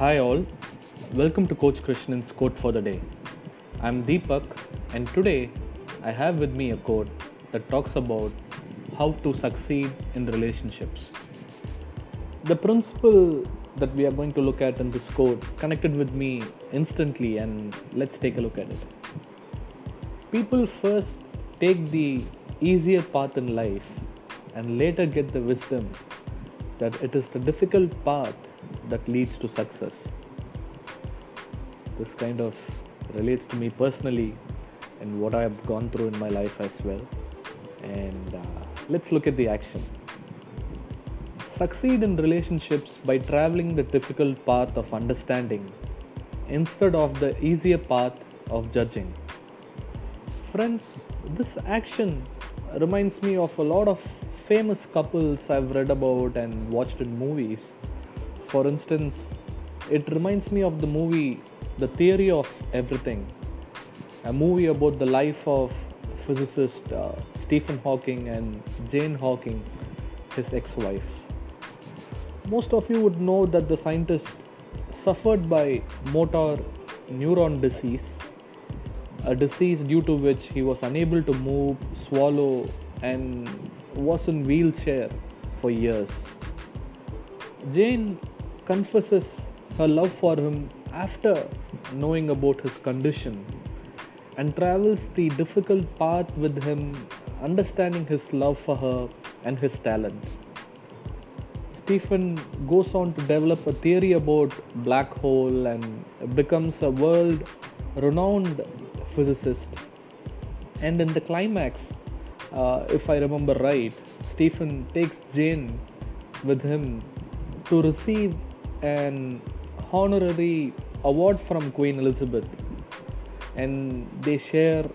Hi, all. Welcome to Coach Krishnan's quote for the day. I'm Deepak, and today I have with me a quote that talks about how to succeed in relationships. The principle that we are going to look at in this quote connected with me instantly, and let's take a look at it. People first take the easier path in life and later get the wisdom that it is the difficult path that leads to success. This kind of relates to me personally and what I have gone through in my life as well. And uh, let's look at the action. Succeed in relationships by traveling the difficult path of understanding instead of the easier path of judging. Friends, this action reminds me of a lot of famous couples I've read about and watched in movies. For instance, it reminds me of the movie The Theory of Everything, a movie about the life of physicist uh, Stephen Hawking and Jane Hawking, his ex wife. Most of you would know that the scientist suffered by motor neuron disease, a disease due to which he was unable to move, swallow, and was in wheelchair for years. Jane confesses her love for him after knowing about his condition and travels the difficult path with him, understanding his love for her and his talent. Stephen goes on to develop a theory about black hole and becomes a world renowned physicist. And in the climax, uh, if I remember right, Stephen takes Jane with him to receive an honorary award from Queen Elizabeth, and they share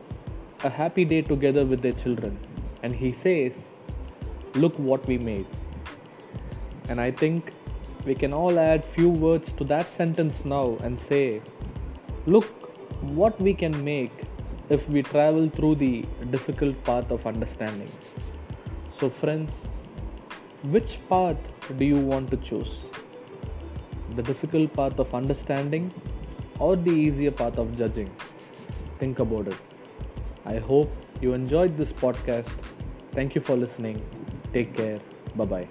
a happy day together with their children. And he says, Look what we made. And I think we can all add few words to that sentence now and say, Look what we can make if we travel through the difficult path of understanding. So, friends, which path do you want to choose? The difficult path of understanding or the easier path of judging? Think about it. I hope you enjoyed this podcast. Thank you for listening. Take care. Bye bye.